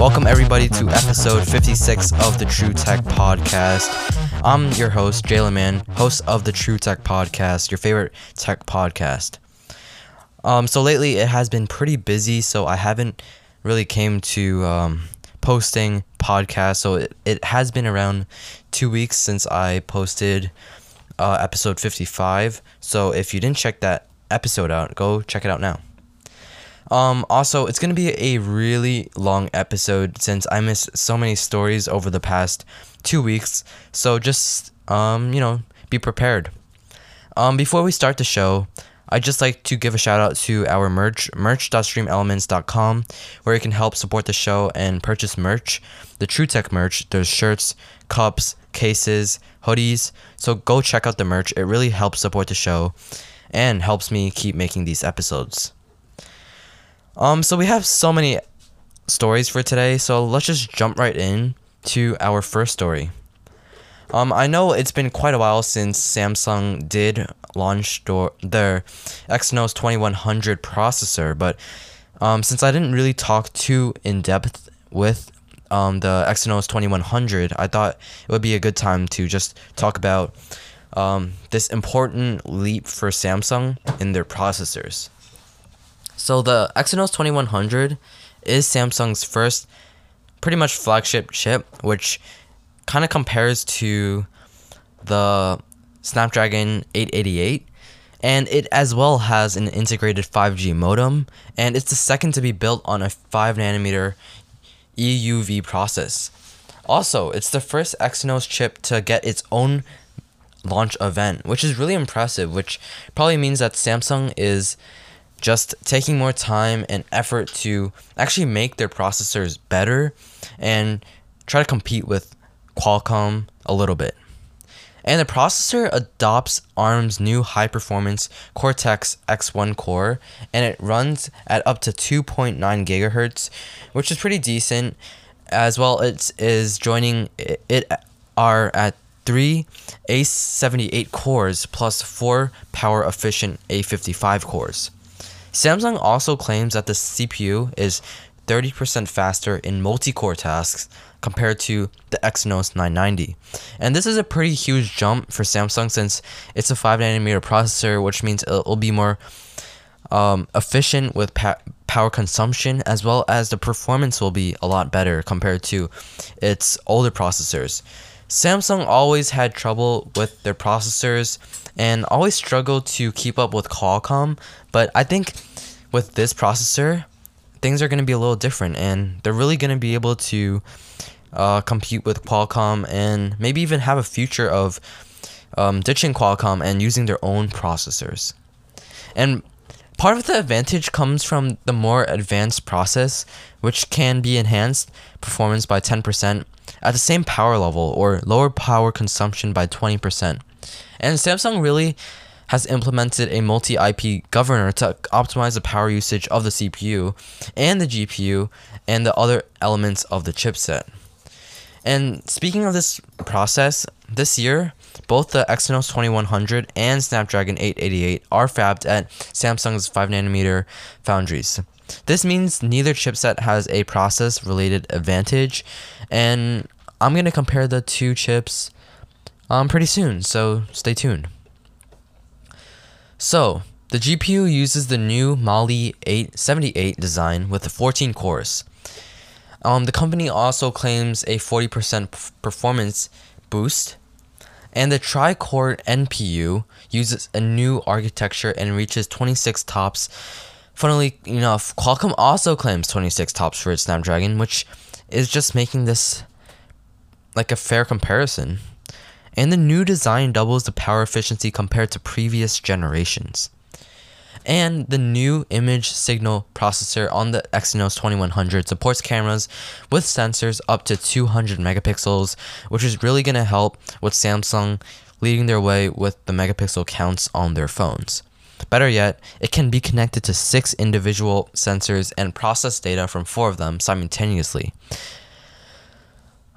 Welcome, everybody, to episode 56 of the True Tech Podcast. I'm your host, Jaylin Man, host of the True Tech Podcast, your favorite tech podcast. Um, so lately it has been pretty busy, so I haven't really came to um, posting podcasts. So it, it has been around two weeks since I posted uh, episode 55. So if you didn't check that episode out, go check it out now. Um, also, it's gonna be a really long episode since I missed so many stories over the past two weeks. So just um, you know, be prepared. Um, before we start the show, I'd just like to give a shout out to our merch, merch.streamelements.com, where you can help support the show and purchase merch. The True Tech merch, there's shirts, cups, cases, hoodies. So go check out the merch. It really helps support the show and helps me keep making these episodes. Um, so we have so many stories for today, so let's just jump right in to our first story. Um, I know it's been quite a while since Samsung did launch their Exynos 2100 processor, but um, since I didn't really talk too in depth with um, the Exynos 2100, I thought it would be a good time to just talk about um, this important leap for Samsung in their processors. So the Exynos 2100 is Samsung's first pretty much flagship chip, which kind of compares to the Snapdragon 888 and it as well has an integrated 5G modem and it's the second to be built on a 5 nanometer EUV process. Also, it's the first Exynos chip to get its own launch event, which is really impressive, which probably means that Samsung is just taking more time and effort to actually make their processors better and try to compete with Qualcomm a little bit. And the processor adopts ARM's new high performance Cortex X1 core and it runs at up to 2.9 gigahertz, which is pretty decent. As well, it is joining it, are at three A78 cores plus four power efficient A55 cores. Samsung also claims that the CPU is 30% faster in multi core tasks compared to the Exynos 990. And this is a pretty huge jump for Samsung since it's a 5 nanometer processor, which means it'll be more um, efficient with pa- power consumption as well as the performance will be a lot better compared to its older processors. Samsung always had trouble with their processors and always struggled to keep up with Qualcomm, but I think with this processor, things are going to be a little different and they're really going to be able to uh, compete with Qualcomm and maybe even have a future of um, ditching Qualcomm and using their own processors. And part of the advantage comes from the more advanced process, which can be enhanced performance by 10% at the same power level or lower power consumption by 20%. And Samsung really has implemented a multi IP governor to optimize the power usage of the CPU and the GPU and the other elements of the chipset. And speaking of this process, this year, both the Exynos 2100 and Snapdragon 888 are fabbed at Samsung's 5nm foundries. This means neither chipset has a process related advantage, and I'm going to compare the two chips um, pretty soon, so stay tuned. So, the GPU uses the new Mali G78 design with the 14 cores. Um, the company also claims a 40% performance boost, and the tri core NPU uses a new architecture and reaches 26 tops. Funnily enough, Qualcomm also claims 26 tops for its Snapdragon, which is just making this like a fair comparison and the new design doubles the power efficiency compared to previous generations. And the new image signal processor on the Exynos 2100 supports cameras with sensors up to 200 megapixels, which is really going to help with Samsung leading their way with the megapixel counts on their phones. Better yet, it can be connected to six individual sensors and process data from four of them simultaneously.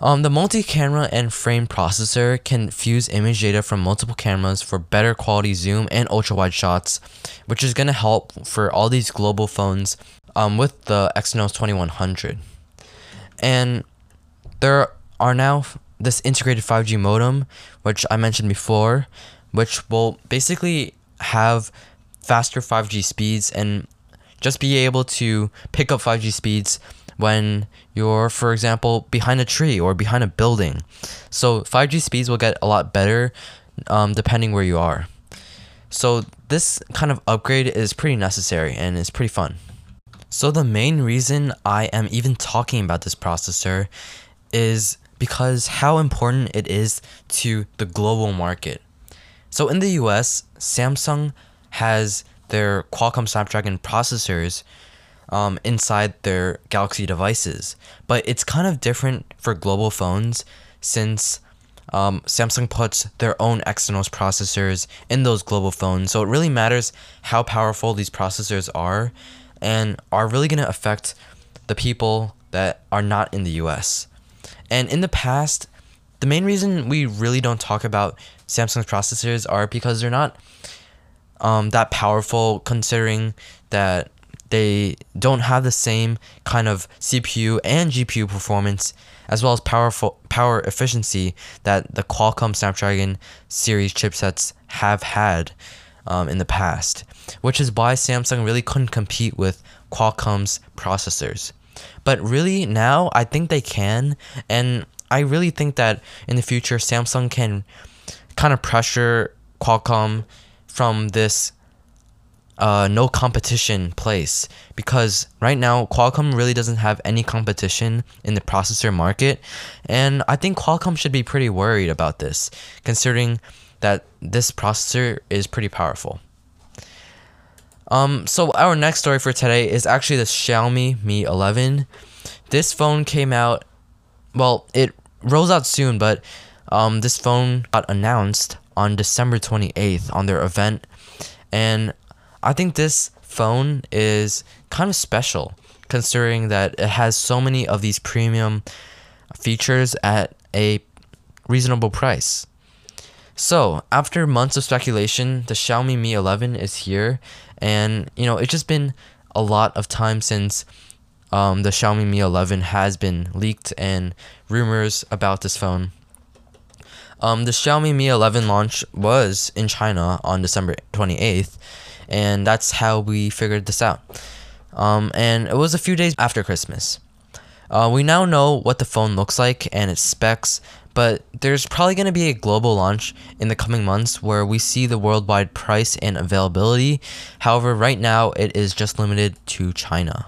Um, the multi-camera and frame processor can fuse image data from multiple cameras for better quality zoom and ultra-wide shots, which is going to help for all these global phones um, with the Exynos 2100. And there are now this integrated 5G modem, which I mentioned before, which will basically have faster 5G speeds and just be able to pick up 5G speeds when you're, for example, behind a tree or behind a building. So 5G speeds will get a lot better um, depending where you are. So this kind of upgrade is pretty necessary and it's pretty fun. So the main reason I am even talking about this processor is because how important it is to the global market. So in the US, Samsung has their Qualcomm Snapdragon processors um, inside their Galaxy devices. But it's kind of different for global phones since um, Samsung puts their own Exynos processors in those global phones. So it really matters how powerful these processors are and are really going to affect the people that are not in the US. And in the past, the main reason we really don't talk about Samsung's processors are because they're not um, that powerful considering that they don't have the same kind of CPU and GPU performance as well as powerful power efficiency that the Qualcomm Snapdragon series chipsets have had um, in the past, which is why Samsung really couldn't compete with Qualcomm's processors. But really now I think they can and I really think that in the future Samsung can kind of pressure Qualcomm from this uh, no competition place because right now Qualcomm really doesn't have any competition in the processor market, and I think Qualcomm should be pretty worried about this, considering that this processor is pretty powerful. Um, so our next story for today is actually the Xiaomi Mi 11. This phone came out, well, it rolls out soon, but um, this phone got announced on December 28th on their event. And I think this phone is kind of special considering that it has so many of these premium features at a reasonable price. So, after months of speculation, the Xiaomi Mi 11 is here, and you know, it's just been a lot of time since um, the Xiaomi Mi 11 has been leaked and rumors about this phone um, the Xiaomi Mi 11 launch was in China on December 28th, and that's how we figured this out. Um, and it was a few days after Christmas. Uh, we now know what the phone looks like and its specs, but there's probably going to be a global launch in the coming months where we see the worldwide price and availability. However, right now it is just limited to China.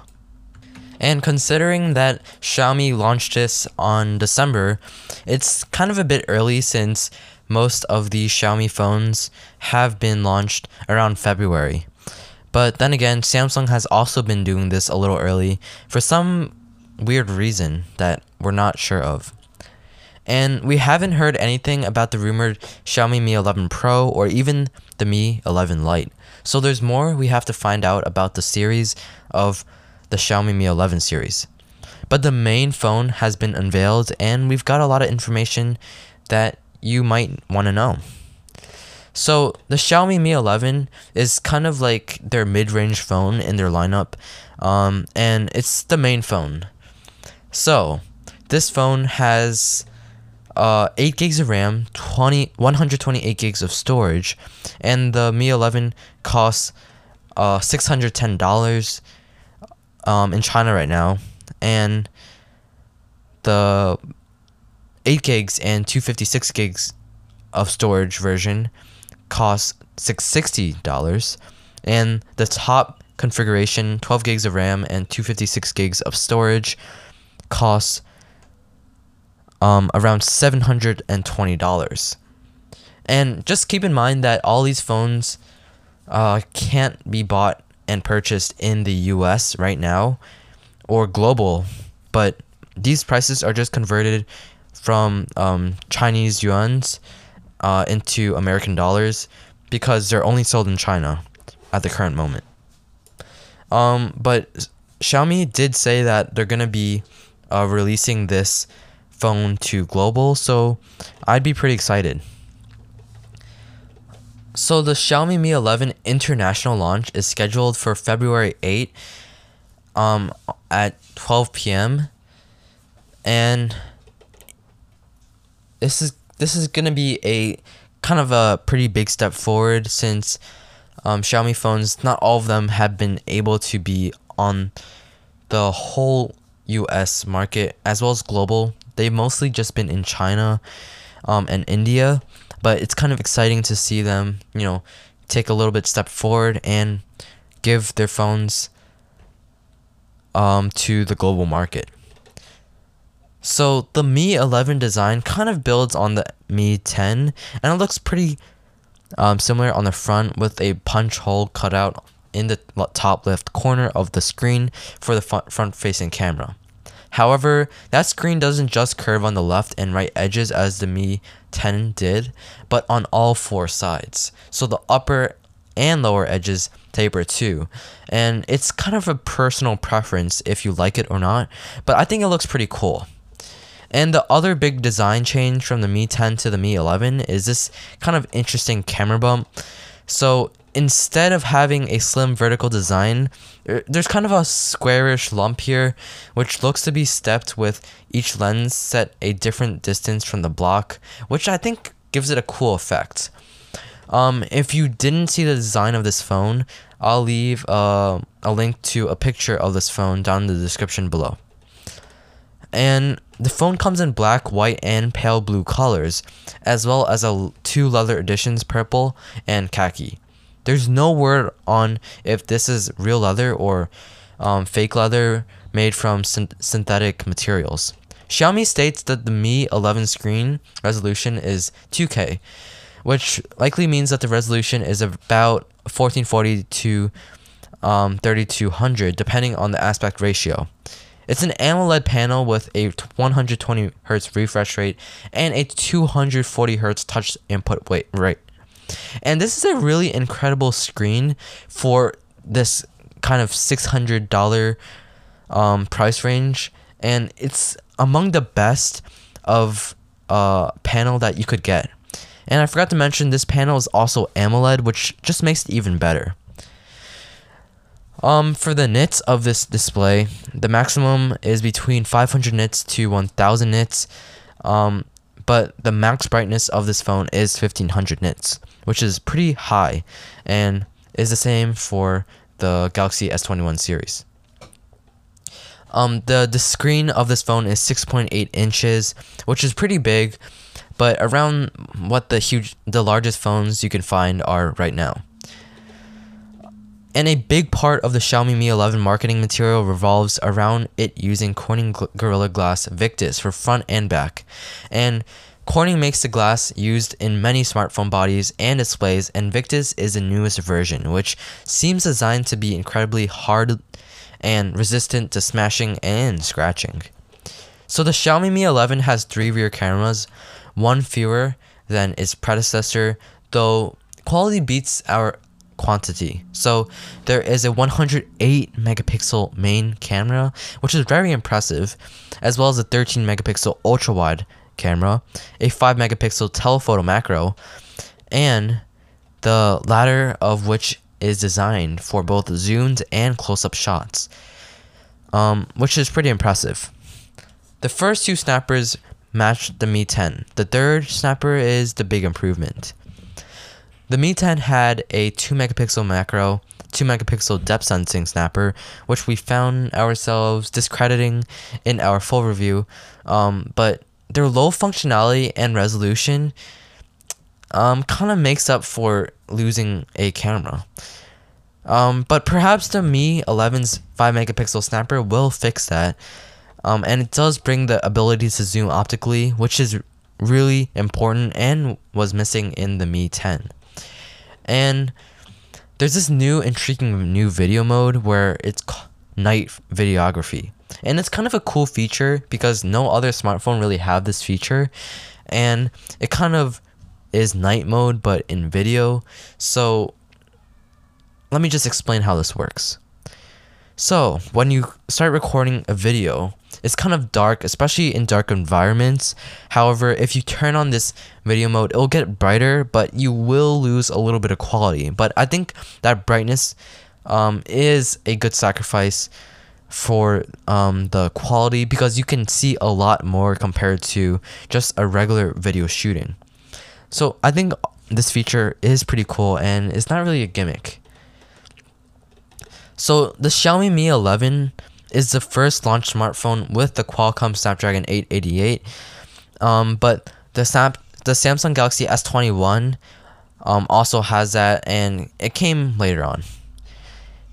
And considering that Xiaomi launched this on December, it's kind of a bit early since most of the Xiaomi phones have been launched around February. But then again, Samsung has also been doing this a little early for some weird reason that we're not sure of. And we haven't heard anything about the rumored Xiaomi Mi 11 Pro or even the Mi 11 Lite. So there's more we have to find out about the series of the Xiaomi Mi 11 series. But the main phone has been unveiled and we've got a lot of information that you might want to know. So, the Xiaomi Mi 11 is kind of like their mid range phone in their lineup, um, and it's the main phone. So, this phone has uh, 8 gigs of RAM, 20, 128 gigs of storage, and the Mi 11 costs uh, $610 um, in China right now, and the 8 gigs and 256 gigs of storage version costs $660, and the top configuration, 12 gigs of RAM and 256 gigs of storage, costs um, around $720. And just keep in mind that all these phones uh, can't be bought and purchased in the US right now or global, but these prices are just converted from um, Chinese yuans uh, into American dollars because they're only sold in China at the current moment. Um, but Xiaomi did say that they're gonna be uh, releasing this phone to global, so I'd be pretty excited. So the Xiaomi Mi 11 international launch is scheduled for February 8 um at 12 p.m. and this is this is to be a kind of a pretty big step forward since um, Xiaomi phones not all of them have been able to be on the whole US market as well as global. They've mostly just been in China um, and India but it's kind of exciting to see them, you know, take a little bit step forward and give their phones um, to the global market. So the Mi 11 design kind of builds on the Mi 10, and it looks pretty um, similar on the front with a punch hole cut out in the top left corner of the screen for the front facing camera. However, that screen doesn't just curve on the left and right edges as the Mi 10 did, but on all four sides. So the upper and lower edges taper too. And it's kind of a personal preference if you like it or not, but I think it looks pretty cool. And the other big design change from the Mi 10 to the Mi 11 is this kind of interesting camera bump. So instead of having a slim vertical design, er, there's kind of a squarish lump here, which looks to be stepped with each lens set a different distance from the block, which I think gives it a cool effect. Um, if you didn't see the design of this phone, I'll leave uh, a link to a picture of this phone down in the description below. And the phone comes in black, white, and pale blue colors, as well as a two leather editions, purple and khaki. There's no word on if this is real leather or um, fake leather made from syn- synthetic materials. Xiaomi states that the Mi 11 screen resolution is 2K, which likely means that the resolution is about 1440 to um, 3200 depending on the aspect ratio. It's an AMOLED panel with a 120 Hz refresh rate and a 240 Hz touch input rate. And this is a really incredible screen for this kind of $600 um, price range. And it's among the best of uh, panel that you could get. And I forgot to mention this panel is also AMOLED, which just makes it even better. Um, for the nits of this display, the maximum is between 500 nits to 1000 nits. Um, but the max brightness of this phone is 1500 nits, which is pretty high and is the same for the Galaxy S21 series. Um, the, the screen of this phone is 6.8 inches, which is pretty big, but around what the huge the largest phones you can find are right now. And a big part of the Xiaomi Mi 11 marketing material revolves around it using Corning Gorilla Glass Victus for front and back. And Corning makes the glass used in many smartphone bodies and displays, and Victus is the newest version, which seems designed to be incredibly hard and resistant to smashing and scratching. So the Xiaomi Mi 11 has three rear cameras, one fewer than its predecessor, though quality beats our quantity. So there is a 108 megapixel main camera, which is very impressive, as well as a 13 megapixel ultra wide camera, a 5 megapixel telephoto macro, and the latter of which is designed for both zooms and close up shots, um, which is pretty impressive. The first two snappers match the Mi 10. The third snapper is the big improvement. The Mi 10 had a 2 megapixel macro, 2 megapixel depth sensing snapper, which we found ourselves discrediting in our full review, um, but their low functionality and resolution um, kind of makes up for losing a camera. Um, but perhaps the Mi 11's 5 megapixel snapper will fix that. Um, and it does bring the ability to zoom optically, which is really important and was missing in the Mi 10. And there's this new intriguing new video mode where it's night videography. And it's kind of a cool feature because no other smartphone really have this feature and it kind of is night mode but in video. So let me just explain how this works. So, when you start recording a video, it's kind of dark, especially in dark environments. However, if you turn on this video mode, it'll get brighter, but you will lose a little bit of quality. But I think that brightness um, is a good sacrifice for um, the quality because you can see a lot more compared to just a regular video shooting. So I think this feature is pretty cool and it's not really a gimmick. So the Xiaomi Mi 11 is the first launch smartphone with the Qualcomm Snapdragon 888. Um, but the Snap the Samsung Galaxy S21 um, also has that, and it came later on.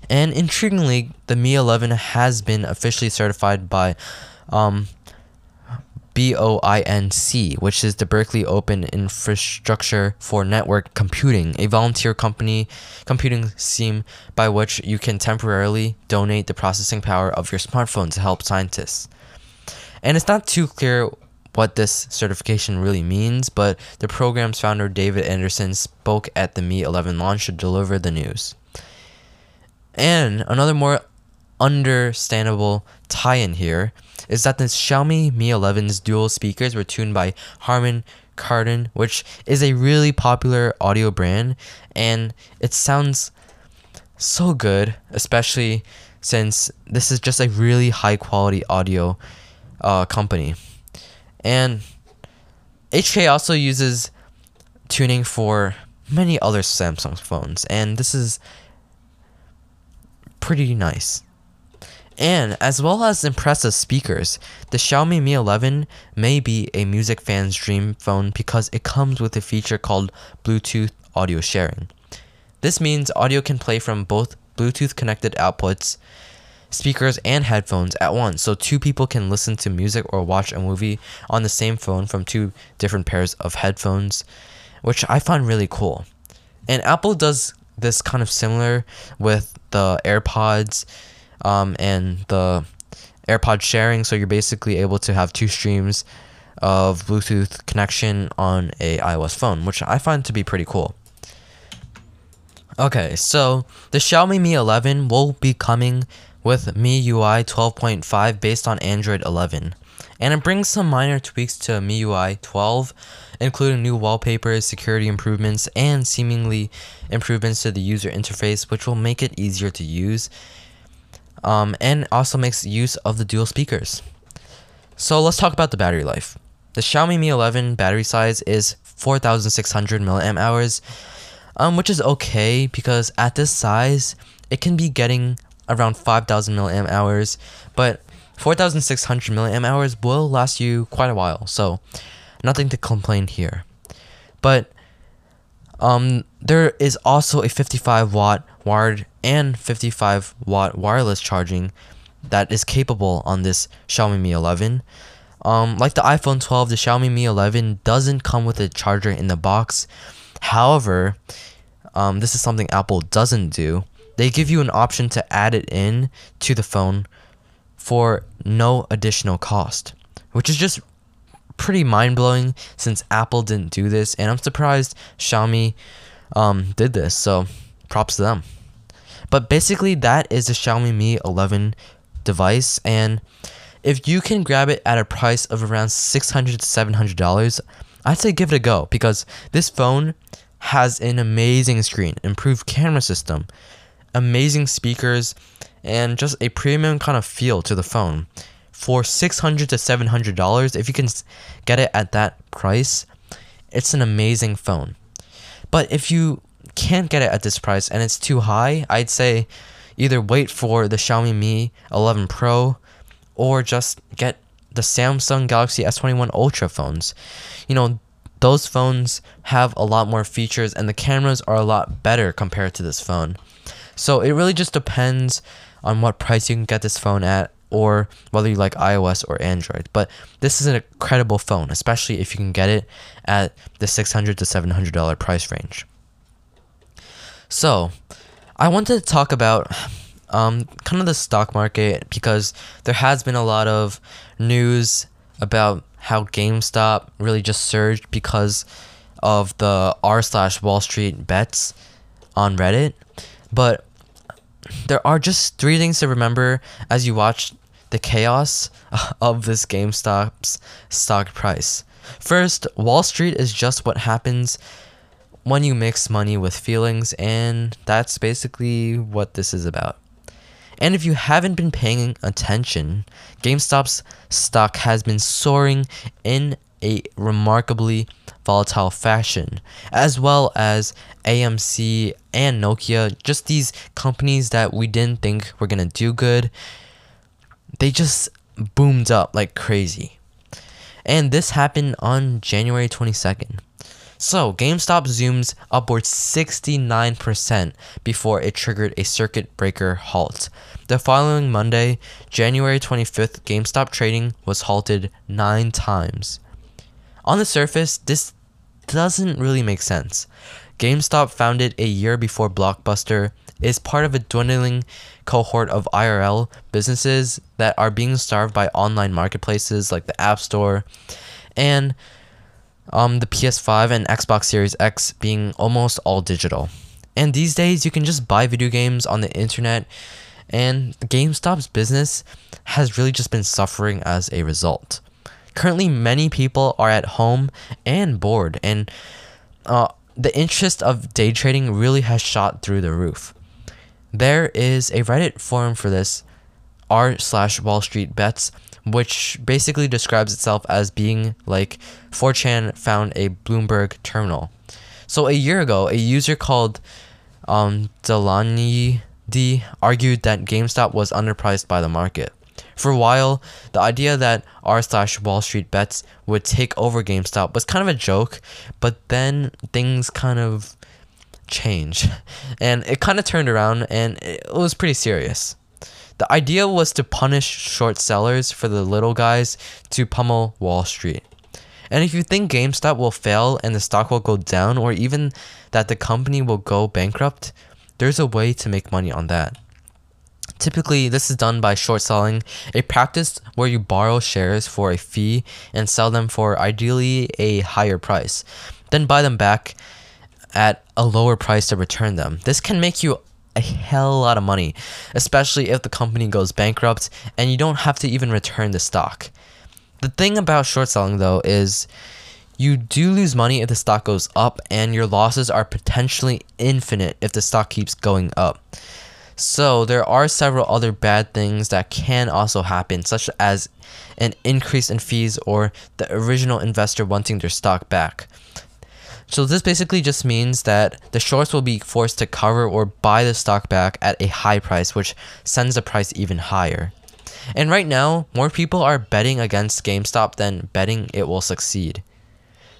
And intriguingly, the Mi 11 has been officially certified by um, BOINC, which is the Berkeley Open Infrastructure for Network Computing, a volunteer company computing scheme by which you can temporarily donate the processing power of your smartphone to help scientists. And it's not too clear what this certification really means, but the program's founder David Anderson spoke at the Mi 11 launch to deliver the news. And another more understandable tie in here is that the Xiaomi Mi 11's dual speakers were tuned by Harman Kardon, which is a really popular audio brand, and it sounds so good, especially since this is just a really high quality audio uh, company. And HK also uses tuning for many other Samsung phones, and this is pretty nice. And as well as impressive speakers, the Xiaomi Mi 11 may be a music fan's dream phone because it comes with a feature called Bluetooth audio sharing. This means audio can play from both Bluetooth connected outputs, speakers, and headphones at once, so two people can listen to music or watch a movie on the same phone from two different pairs of headphones, which I find really cool. And Apple does this kind of similar with the AirPods um, and the AirPod sharing. So you're basically able to have two streams of Bluetooth connection on a iOS phone, which I find to be pretty cool. Okay, so the Xiaomi Mi 11 will be coming with MIUI 12.5 based on Android 11. And it brings some minor tweaks to MIUI 12, including new wallpapers, security improvements, and seemingly improvements to the user interface, which will make it easier to use um, and also makes use of the dual speakers. So let's talk about the battery life. The Xiaomi Mi 11 battery size is 4,600 milliamp hours, um, which is okay because at this size, it can be getting around 5,000 milliamp hours, but 4,600 milliamp hours will last you quite a while, so nothing to complain here. But um, there is also a 55 watt wired and 55 watt wireless charging that is capable on this Xiaomi Mi 11. Um, like the iPhone 12, the Xiaomi Mi 11 doesn't come with a charger in the box. However, um, this is something Apple doesn't do. They give you an option to add it in to the phone for no additional cost, which is just pretty mind blowing since Apple didn't do this, and I'm surprised Xiaomi um, did this. So props to them. But basically, that is the Xiaomi Mi 11 device, and if you can grab it at a price of around 600 to $700, I'd say give it a go because this phone has an amazing screen, improved camera system, amazing speakers, and just a premium kind of feel to the phone. For 600 to $700, if you can get it at that price, it's an amazing phone. But if you can't get it at this price and it's too high, I'd say either wait for the Xiaomi Mi 11 Pro or just get the Samsung Galaxy S21 Ultra phones. You know, those phones have a lot more features and the cameras are a lot better compared to this phone. So it really just depends on what price you can get this phone at or whether you like iOS or Android. But this is an incredible phone, especially if you can get it at the 600 to $700 price range. So, I wanted to talk about um, kind of the stock market because there has been a lot of news about how GameStop really just surged because of the r slash Wall Street bets on Reddit. But there are just three things to remember as you watch the chaos of this GameStop's stock price. First, Wall Street is just what happens when you mix money with feelings, and that's basically what this is about. And if you haven't been paying attention, GameStop's stock has been soaring in a remarkably volatile fashion, as well as AMC and Nokia, just these companies that we didn't think were gonna do good. They just boomed up like crazy. And this happened on January 22nd. So, GameStop zooms upwards 69% before it triggered a circuit breaker halt. The following Monday, January 25th, GameStop trading was halted nine times. On the surface, this doesn't really make sense. GameStop, founded a year before Blockbuster, is part of a dwindling cohort of IRL businesses that are being starved by online marketplaces like the App Store and um, the PS5 and Xbox Series X being almost all digital. And these days, you can just buy video games on the internet, and GameStop's business has really just been suffering as a result. Currently, many people are at home and bored, and uh, the interest of day trading really has shot through the roof. There is a Reddit forum for this, r slash Wall Street Bets, which basically describes itself as being like 4chan found a Bloomberg terminal. So a year ago, a user called um, Delani D argued that GameStop was underpriced by the market. For a while, the idea that r slash Wall Street Bets would take over GameStop was kind of a joke, but then things kind of changed, and it kind of turned around, and it was pretty serious. The idea was to punish short sellers for the little guys to pummel Wall Street. And if you think GameStop will fail and the stock will go down, or even that the company will go bankrupt, there's a way to make money on that. Typically, this is done by short selling, a practice where you borrow shares for a fee and sell them for ideally a higher price, then buy them back at a lower price to return them. This can make you a hell lot of money, especially if the company goes bankrupt and you don't have to even return the stock. The thing about short selling though is you do lose money if the stock goes up and your losses are potentially infinite if the stock keeps going up. So there are several other bad things that can also happen such as an increase in fees or the original investor wanting their stock back. So this basically just means that the shorts will be forced to cover or buy the stock back at a high price, which sends the price even higher. And right now, more people are betting against GameStop than betting it will succeed.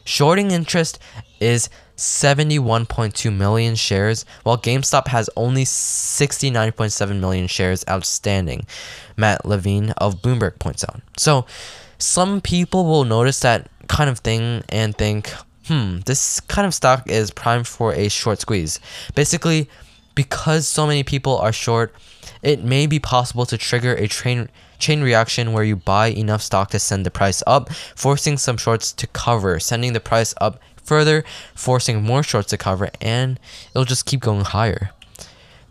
Shorting interest is 71.2 million shares, while GameStop has only 69.7 million shares outstanding, Matt Levine of Bloomberg points out. So, some people will notice that kind of thing and think, hmm, this kind of stock is primed for a short squeeze. Basically, because so many people are short, it may be possible to trigger a train chain reaction where you buy enough stock to send the price up, forcing some shorts to cover, sending the price up further, forcing more shorts to cover, and it'll just keep going higher.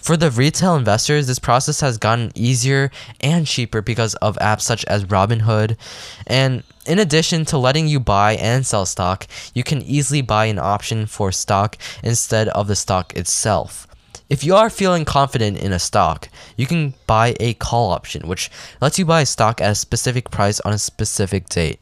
For the retail investors, this process has gotten easier and cheaper because of apps such as Robinhood. And in addition to letting you buy and sell stock, you can easily buy an option for stock instead of the stock itself. If you are feeling confident in a stock, you can buy a call option, which lets you buy a stock at a specific price on a specific date.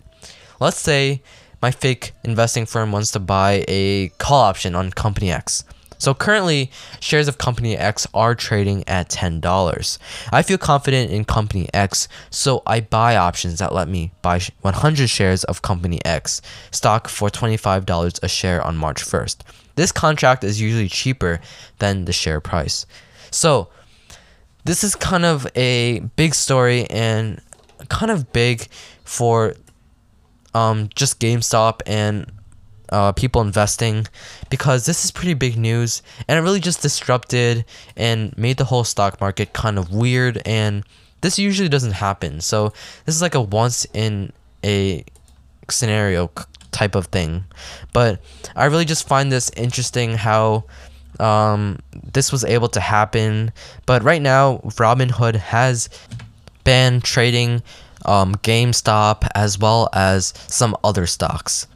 Let's say my fake investing firm wants to buy a call option on Company X. So currently, shares of Company X are trading at $10. I feel confident in Company X, so I buy options that let me buy 100 shares of Company X stock for $25 a share on March 1st. This contract is usually cheaper than the share price. So, this is kind of a big story and kind of big for um, just GameStop and uh, people investing because this is pretty big news and it really just disrupted and made the whole stock market kind of weird and this usually doesn't happen so this is like a once in a scenario type of thing but i really just find this interesting how um, this was able to happen. But right now, Robinhood has banned trading um, GameStop as well as some other stocks.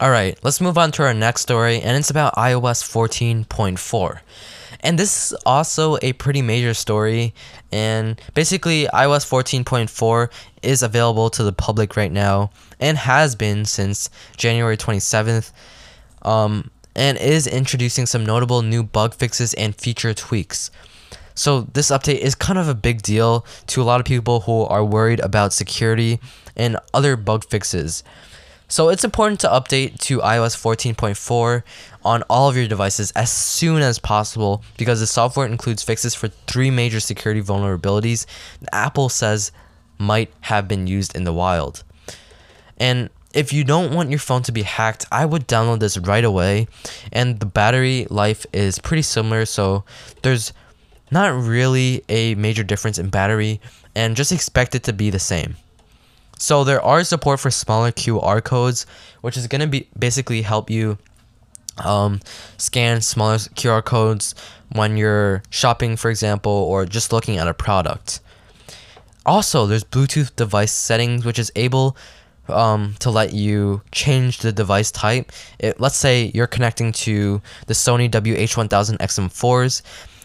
All right, let's move on to our next story, and it's about iOS 14.4. And this is also a pretty major story. And basically, iOS 14.4 is available to the public right now and has been since January 27th. Um, and is introducing some notable new bug fixes and feature tweaks. So, this update is kind of a big deal to a lot of people who are worried about security and other bug fixes. So it's important to update to iOS 14.4 on all of your devices as soon as possible because the software includes fixes for three major security vulnerabilities Apple says might have been used in the wild. And if you don't want your phone to be hacked, I would download this right away. And the battery life is pretty similar, so there's not really a major difference in battery, and just expect it to be the same. So there are support for smaller QR codes, which is to be basically help you um, scan smaller QR codes when you're shopping, for example, or just looking at a product. Also, there's Bluetooth device settings, which is able um, to let you change the device type. It, let's say you're connecting to the Sony WH1000 XM4s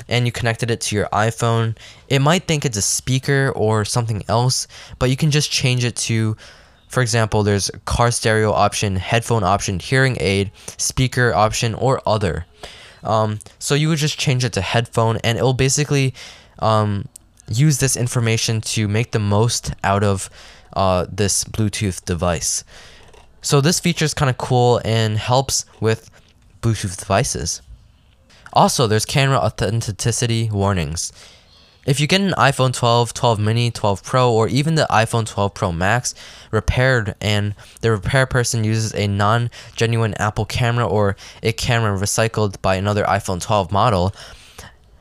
and you connected it to your iPhone, it might think it's a speaker or something else, but you can just change it to, for example, there's car stereo option, headphone option, hearing aid, speaker option, or other. Um, so you would just change it to headphone, and it will basically um, use this information to make the most out of uh, this Bluetooth device. So this feature is kind of cool and helps with Bluetooth devices. Also, there's camera authenticity warnings. If you get an iPhone 12, 12 mini, 12 Pro, or even the iPhone 12 Pro Max repaired and the repair person uses a non genuine Apple camera or a camera recycled by another iPhone 12 model,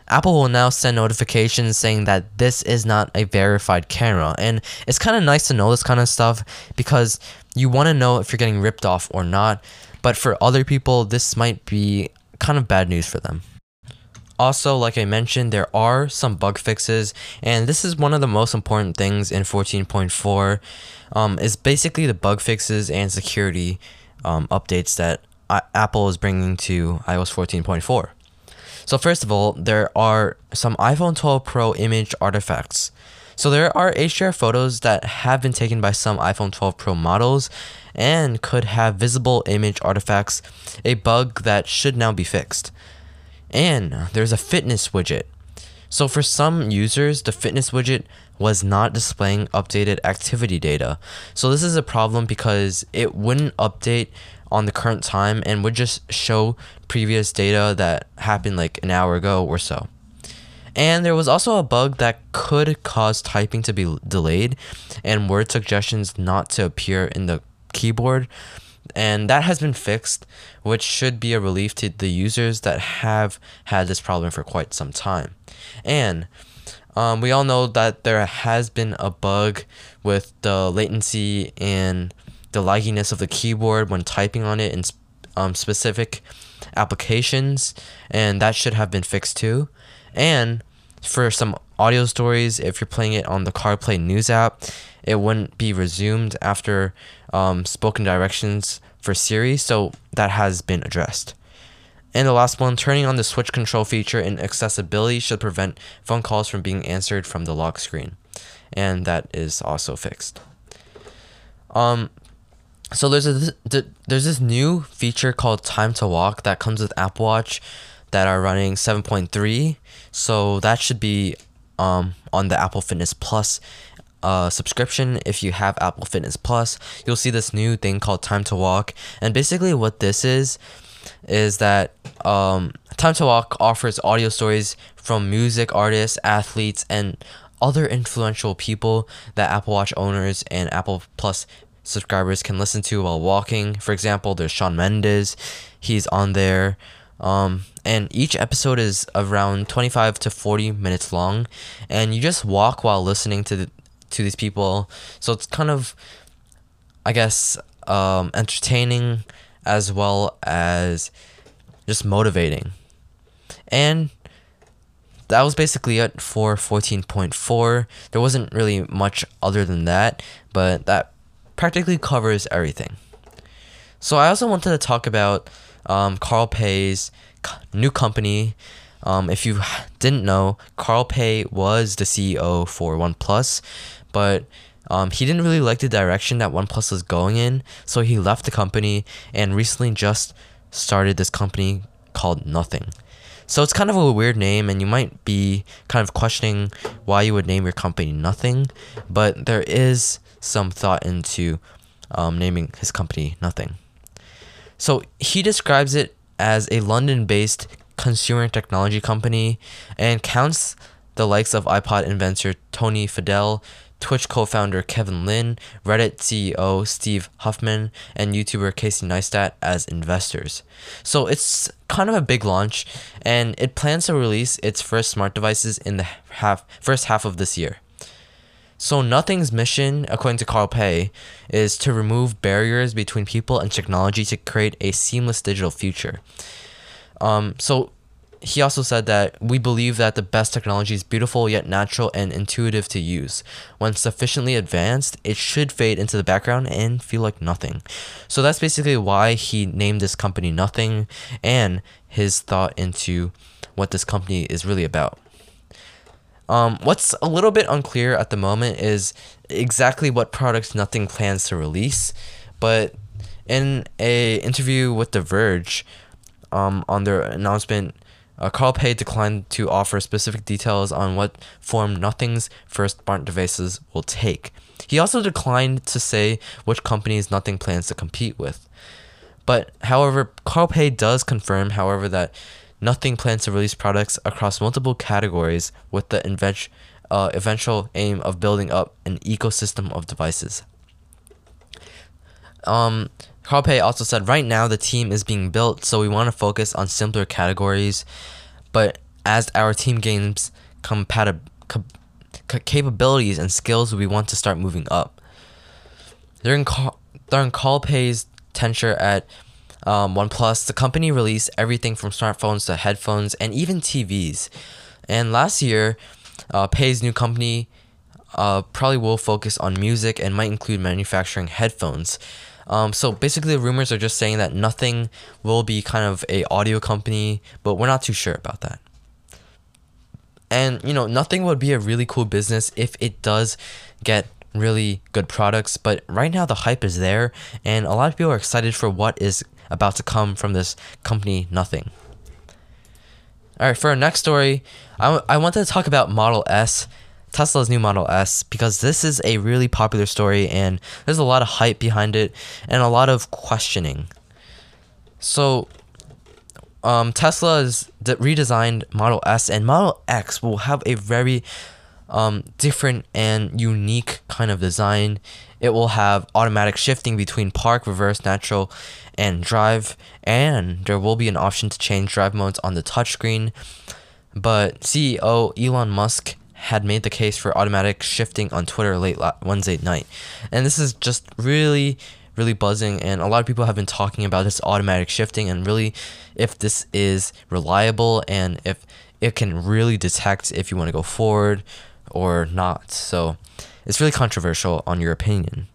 Apple will now send notifications saying that this is not a verified camera. And it's kind of nice to know this kind of stuff because you want to know if you're getting ripped off or not. But for other people, this might be kind of bad news for them. Also, like I mentioned, there are some bug fixes, and this is one of the most important things in 14.4. Um, is basically the bug fixes and security um, updates that I- Apple is bringing to iOS 14.4. So first of all, there are some iPhone 12 Pro image artifacts. So there are HDR photos that have been taken by some iPhone 12 Pro models and could have visible image artifacts, a bug that should now be fixed. And there's a fitness widget. So for some users, the fitness widget was not displaying updated activity data. So this is a problem because it wouldn't update on the current time and would just show previous data that happened like an hour ago or so. And there was also a bug that could cause typing to be delayed and word suggestions not to appear in the keyboard. And that has been fixed, which should be a relief to the users that have had this problem for quite some time. And um, we all know that there has been a bug with the latency and the lagginess of the keyboard when typing on it in um, specific applications, and that should have been fixed too. And for some audio stories, if you're playing it on the CarPlay News app, it wouldn't be resumed after um, spoken directions for Siri, so that has been addressed. And the last one, turning on the switch control feature in accessibility should prevent phone calls from being answered from the lock screen. And that is also fixed. Um, so there's a there's this new feature called Time to Walk that comes with Apple Watch that are running 7.3. So that should be um, on the Apple Fitness Plus uh, subscription, if you have Apple Fitness Plus, you'll see this new thing called Time to Walk. And basically, what this is, is that um, Time to Walk offers audio stories from music artists, athletes, and other influential people that Apple Watch owners and Apple Plus subscribers can listen to while walking. For example, there's Shawn Mendes, he's on there. Um, and each episode is around 25 to 40 minutes long and you just walk while listening to the, to these people. So it's kind of, I guess, um, entertaining as well as just motivating. And that was basically it for 14.4. There wasn't really much other than that, but that practically covers everything. So I also wanted to talk about um, Carl Pei's new company. Um, if you didn't know, Carl Pei was the CEO for OnePlus, but um, he didn't really like the direction that OnePlus was going in, so he left the company and recently just started this company called Nothing. So it's kind of a weird name, and you might be kind of questioning why you would name your company Nothing, but there is some thought into um, naming his company Nothing. So he describes it as a London based consumer technology company and counts the likes of iPod inventor Tony Fadell, Twitch co founder Kevin Lin, Reddit CEO Steve Huffman, and YouTuber Casey Neistat as investors. So it's kind of a big launch, and it plans to release its first smart devices in the half, first half of this year. So Nothing's mission, according to Carl Pei, is to remove barriers between people and technology to create a seamless digital future. Um, so he also said that we believe that the best technology is beautiful yet natural and intuitive to use. When sufficiently advanced, it should fade into the background and feel like nothing. So that's basically why he named this company Nothing and his thought into what this company is really about. Um, what's a little bit unclear at the moment is exactly what products Nothing plans to release, but in a interview with The Verge, um, on their announcement, uh, Carl Pei declined to offer specific details on what form Nothing's first smart devices will take. He also declined to say which companies Nothing plans to compete with. But however, Carl Pei does confirm, however, that Nothing plans to release products across multiple categories with the invent- uh, eventual aim of building up an ecosystem of devices. Um, Carl Pei also said, right now the team is being built, so we want to focus on simpler categories. But as our team gains compatib- cap- capabilities and skills, we want to start moving up. During, Carl- during Carl Pei's tenure at um, OnePlus, the company released everything from smartphones to headphones and even TVs. And last year, uh, Pei's new company uh, probably will focus on music and might include manufacturing headphones. Um, so basically, the rumors are just saying that nothing will be kind of a audio company, but we're not too sure about that. And you know, nothing would be a really cool business if it does get really good products. But right now, the hype is there, and a lot of people are excited for what is about to come from this company, Nothing. All right, for our next story, I, I wanted to talk about Model S, Tesla's new Model S, because this is a really popular story and there's a lot of hype behind it and a lot of questioning. So, um, Tesla has redesigned Model S and Model X will have a very um, different and unique kind of design. It will have automatic shifting between park, reverse, natural, and drive, and there will be an option to change drive modes on the touchscreen. But CEO Elon Musk had made the case for automatic shifting on Twitter late Wednesday night. And this is just really, really buzzing. And a lot of people have been talking about this automatic shifting and really if this is reliable and if it can really detect if you want to go forward or not. So it's really controversial on your opinion.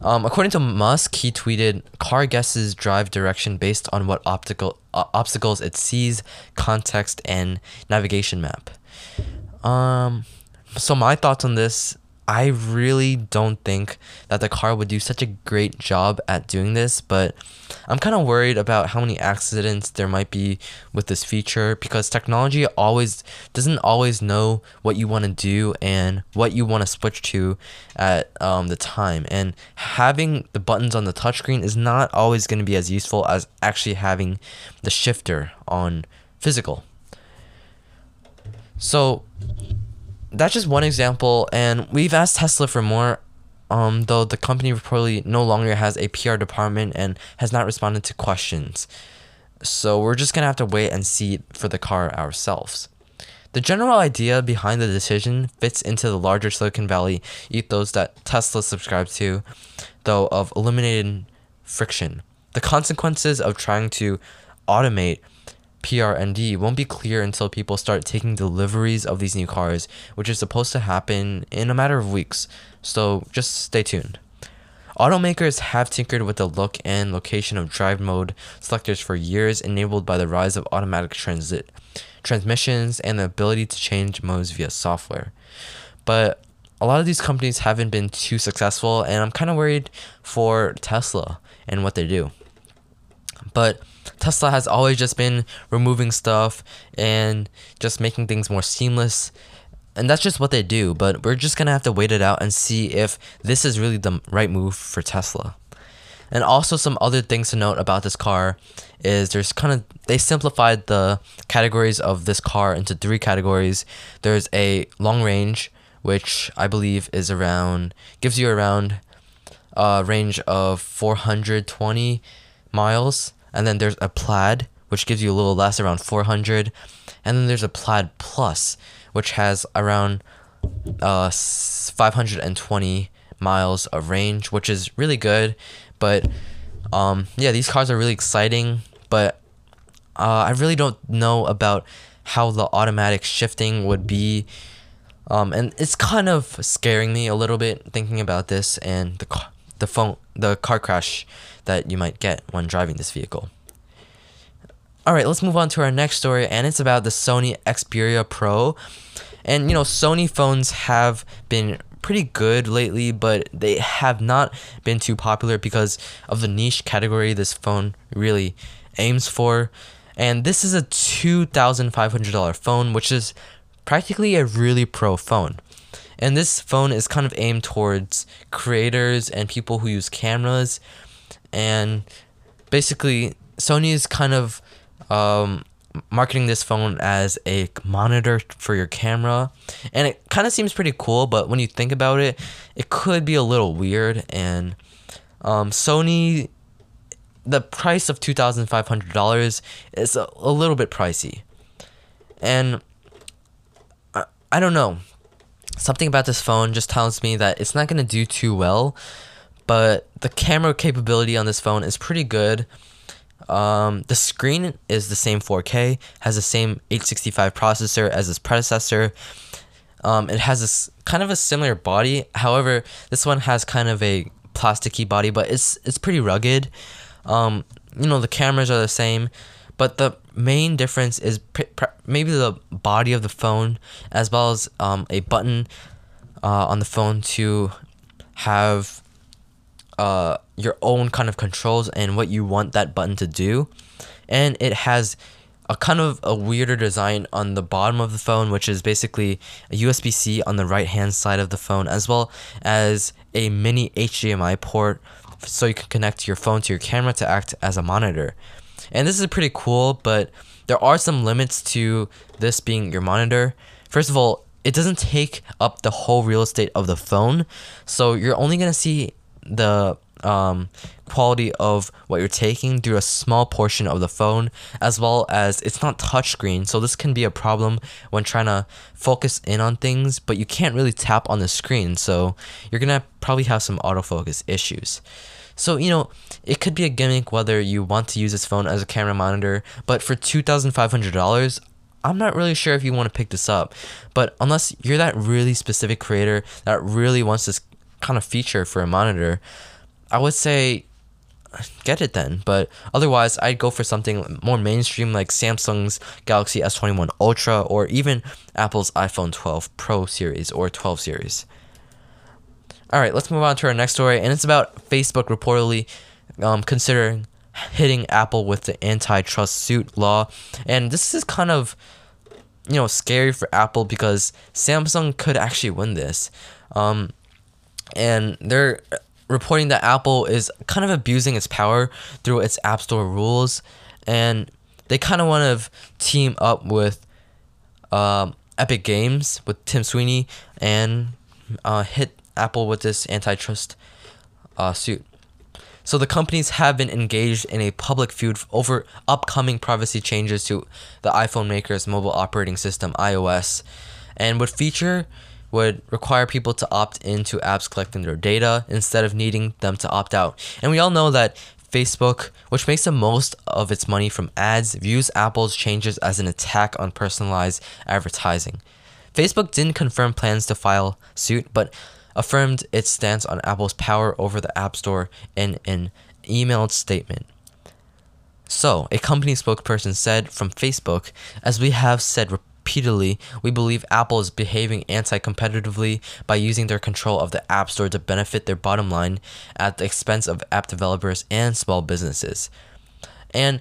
Um, according to Musk, he tweeted, "Car guesses drive direction based on what optical uh, obstacles it sees, context, and navigation map." Um, so my thoughts on this I really don't think that the car would do such a great job at doing this, but I'm kind of worried about how many accidents there might be with this feature because technology always doesn't always know what you want to do and what you want to switch to at um, the time. And having the buttons on the touchscreen is not always going to be as useful as actually having the shifter on physical. So that's just one example, and we've asked Tesla for more. Um, though the company reportedly no longer has a PR department and has not responded to questions. So we're just gonna have to wait and see for the car ourselves. The general idea behind the decision fits into the larger Silicon Valley ethos that Tesla subscribes to, though of eliminating friction. The consequences of trying to automate PRND won't be clear until people start taking deliveries of these new cars, which is supposed to happen in a matter of weeks. So just stay tuned. Automakers have tinkered with the look and location of drive mode selectors for years, enabled by the rise of automatic transit transmissions and the ability to change modes via software. But a lot of these companies haven't been too successful, and I'm kind of worried for Tesla and what they do. But Tesla has always just been removing stuff and just making things more seamless. And that's just what they do, but we're just gonna have to wait it out and see if this is really the right move for Tesla. And also, some other things to note about this car is there's kind of they simplified the categories of this car into three categories. There's a long range, which I believe is around gives you around a range of 420 miles and then there's a plaid which gives you a little less around 400 and then there's a plaid plus which has around uh 520 miles of range which is really good. But um yeah these cars are really exciting. But uh, i really don't know about how the automatic shifting would be. Um, and it's kind of scaring me a little bit thinking about this and the car, the phone the car crash that you might get when driving this vehicle. All right, let's move on to our next story, and it's about the Sony Xperia Pro. And you know, Sony phones have been pretty good lately, but they have not been too popular because of the niche category this phone really aims for. And this is a $2,500 phone, which is practically a really pro phone. And this phone is kind of aimed towards creators and people who use cameras. And basically, Sony is kind of um, marketing this phone as a monitor for your camera. And it kind of seems pretty cool, but when you think about it, it could be a little weird. And um, Sony, the price of $2,500 is a, a little bit pricey. And I, I don't know. Something about this phone just tells me that it's not going to do too well, but the camera capability on this phone is pretty good. Um, the screen is the same 4K, has the same 865 processor as its predecessor. Um, it has this kind of a similar body. However, this one has kind of a plasticky body, but it's it's pretty rugged. Um, you know, the cameras are the same, but the main difference is pr- pr- maybe the body of the phone as well as um, a button uh, on the phone to have uh, your own kind of controls and what you want that button to do. And it has a kind of a weirder design on the bottom of the phone, which is basically a USB C on the right hand side of the phone, as well as a mini HDMI port so you can connect your phone to your camera to act as a monitor. And this is pretty cool, but there are some limits to this being your monitor. First of all, it doesn't take up the whole real estate of the phone, so you're only gonna see the um, quality of what you're taking through a small portion of the phone, as well as it's not touchscreen, so this can be a problem when trying to focus in on things, but you can't really tap on the screen, so you're gonna probably have some autofocus issues. So, you know, it could be a gimmick whether you want to use this phone as a camera monitor, but for $2,500, I'm not really sure if you want to pick this up. But unless you're that really specific creator that really wants this kind of feature for a monitor, I would say get it then. But otherwise, I'd go for something more mainstream like Samsung's Galaxy S21 Ultra or even Apple's iPhone 12 Pro series or 12 series. All right, let's move on to our next story, and it's about Facebook reportedly um, considering hitting Apple with the antitrust suit law. And this is kind of, you know, scary for Apple because Samsung could actually win this. Um, and they're reporting that Apple is kind of abusing its power through its App Store rules, and they kind of want to team up with uh, Epic Games with Tim Sweeney and uh, hit Apple with this antitrust uh, suit. So the companies have been engaged in a public feud over upcoming privacy changes to the iPhone maker's mobile operating system iOS, and would feature would require people to opt into apps collecting their data instead of needing them to opt out. And we all know that Facebook, which makes the most of its money from ads, views Apple's changes as an attack on personalized advertising. Facebook didn't confirm plans to file suit, but affirmed its stance on Apple's power over the App Store in an emailed statement. So, a company spokesperson said from Facebook, as we have said repeatedly, we believe Apple is behaving anti competitively by using their control of the App Store to benefit their bottom line at the expense of app developers and small businesses. And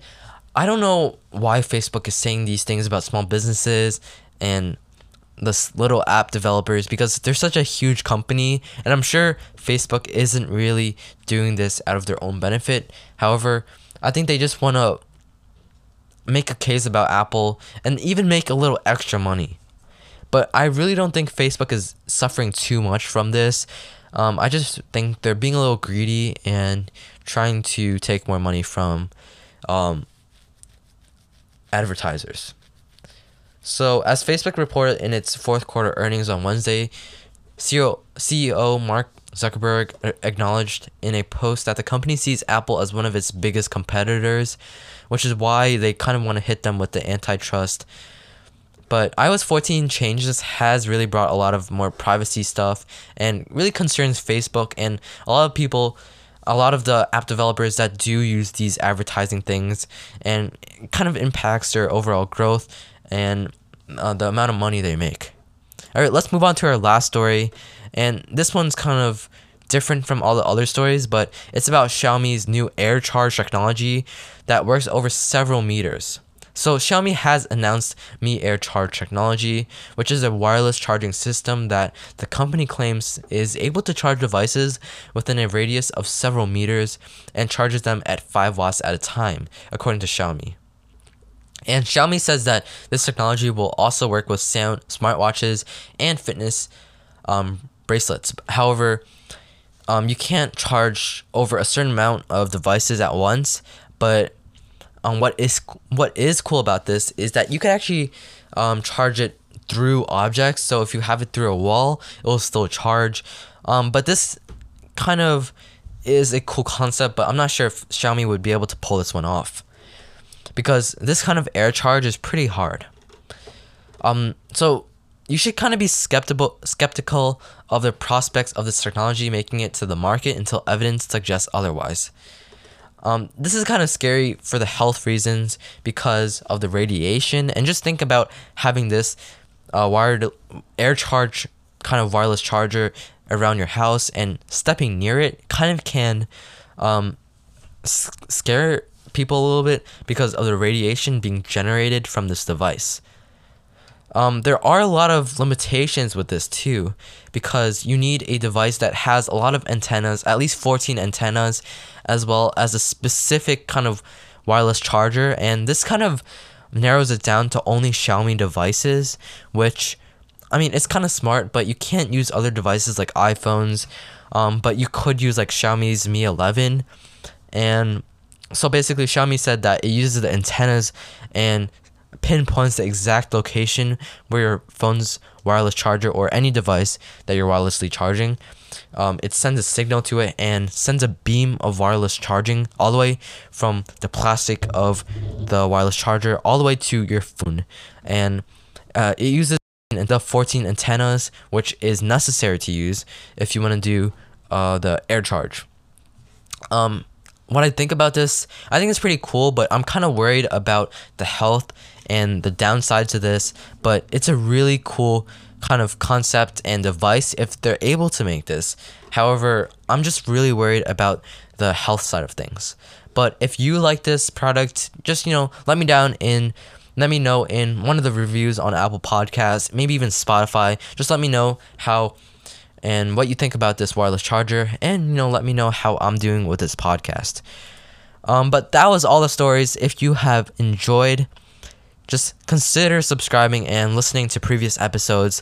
I don't know why Facebook is saying these things about small businesses and the little app developers because they're such a huge company and I'm sure Facebook isn't really doing this out of their own benefit. However, I think they just want to make a case about Apple and even make a little extra money. But I really don't think Facebook is suffering too much from this. Um, I just think they're being a little greedy and trying to take more money from um, advertisers. So, as Facebook reported in its fourth quarter earnings on Wednesday, CEO, CEO Mark Zuckerberg acknowledged in a post that the company sees Apple as one of its biggest competitors which is why they kind of want to hit them with the antitrust. But iOS 14 changes has really brought a lot of more privacy stuff and really concerns Facebook and a lot of people, a lot of the app developers that do use these advertising things and kind of impacts their overall growth and uh, the amount of money they make. All right, let's move on to our last story. And this one's kind of different from all the other stories, but it's about Xiaomi's new air charge technology that works over several meters. So Xiaomi has announced Mi Air Charge technology, which is a wireless charging system that the company claims is able to charge devices within a radius of several meters and charges them at 5 watts at a time, according to Xiaomi. And Xiaomi says that this technology will also work with sound smartwatches and fitness um, bracelets. However, um, you can't charge over a certain amount of devices at once. But um, what is what is cool about this is that you can actually um, charge it through objects. So if you have it through a wall, it will still charge. Um, but this kind of is a cool concept, but I'm not sure if Xiaomi would be able to pull this one off because this kind of air charge is pretty hard. Um, so you should kind of be skeptical skeptical of the prospects of this technology making it to the market until evidence suggests otherwise. Um, this is kind of scary for the health reasons because of the radiation, and just think about having this uh, wired air charge kind of wireless charger around your house, and stepping near it kind of can um, scare people a little bit because of the radiation being generated from this device. Um, there are a lot of limitations with this too, because you need a device that has a lot of antennas, at least 14 antennas, as well as a specific kind of wireless charger. And this kind of narrows it down to only Xiaomi devices, which, I mean, it's kind of smart, but you can't use other devices like iPhones. Um, but you could use like Xiaomi's Mi 11. And so basically, Xiaomi said that it uses the antennas and pinpoints the exact location where your phone's wireless charger or any device that you're wirelessly charging. Um, it sends a signal to it and sends a beam of wireless charging all the way from the plastic of the wireless charger all the way to your phone. And uh, it uses the 14 antennas, which is necessary to use if you want to do uh, the air charge. Um, what I think about this, I think it's pretty cool, but I'm kind of worried about the health and the downside to this. But it's a really cool kind of concept and device if they're able to make this. However, I'm just really worried about the health side of things. But if you like this product, just you know, let me down in let me know in one of the reviews on Apple Podcasts, maybe even Spotify. Just let me know how and what you think about this wireless charger, and you know, let me know how I'm doing with this podcast. Um, but that was all the stories. If you have enjoyed, just consider subscribing and listening to previous episodes.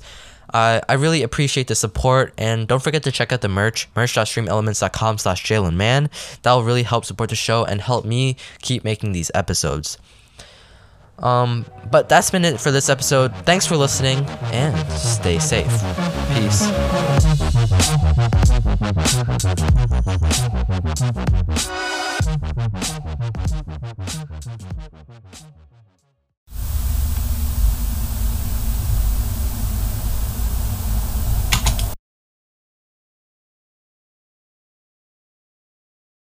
Uh, I really appreciate the support, and don't forget to check out the merch, merch.streamelements.com slash jaylinman. That will really help support the show and help me keep making these episodes. Um, but that's been it for this episode. Thanks for listening, and stay safe. Peace.